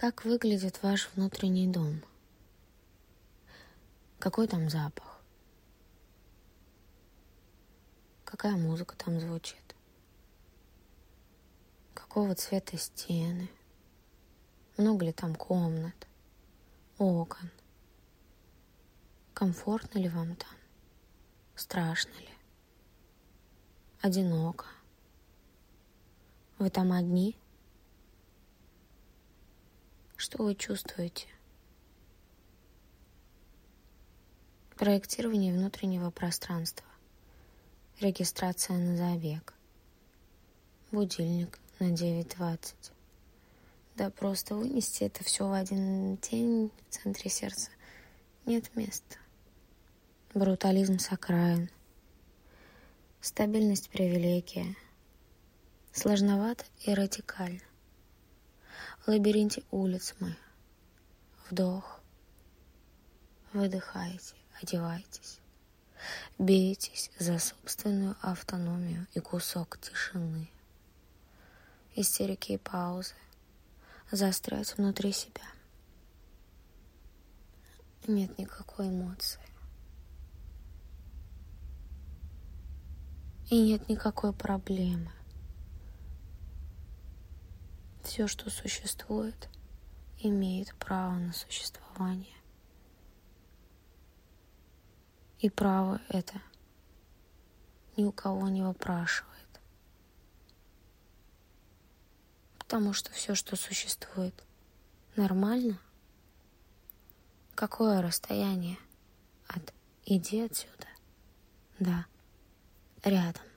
Как выглядит ваш внутренний дом? Какой там запах? Какая музыка там звучит? Какого цвета стены? Много ли там комнат, окон? Комфортно ли вам там? Страшно ли? Одиноко? Вы там одни? Что вы чувствуете? Проектирование внутреннего пространства. Регистрация на забег. Будильник на 9.20. Да просто вынести это все в один день в центре сердца нет места. Брутализм с окраин. Стабильность привилегия. Сложновато и радикально. Лабиринте улиц мы. Вдох. Выдыхайте, одевайтесь. Бейтесь за собственную автономию и кусок тишины. Истерики и паузы. Заострять внутри себя. Нет никакой эмоции. И нет никакой проблемы. Все, что существует, имеет право на существование. И право это ни у кого не выпрашивает. Потому что все, что существует, нормально. Какое расстояние от «иди отсюда»? Да, рядом.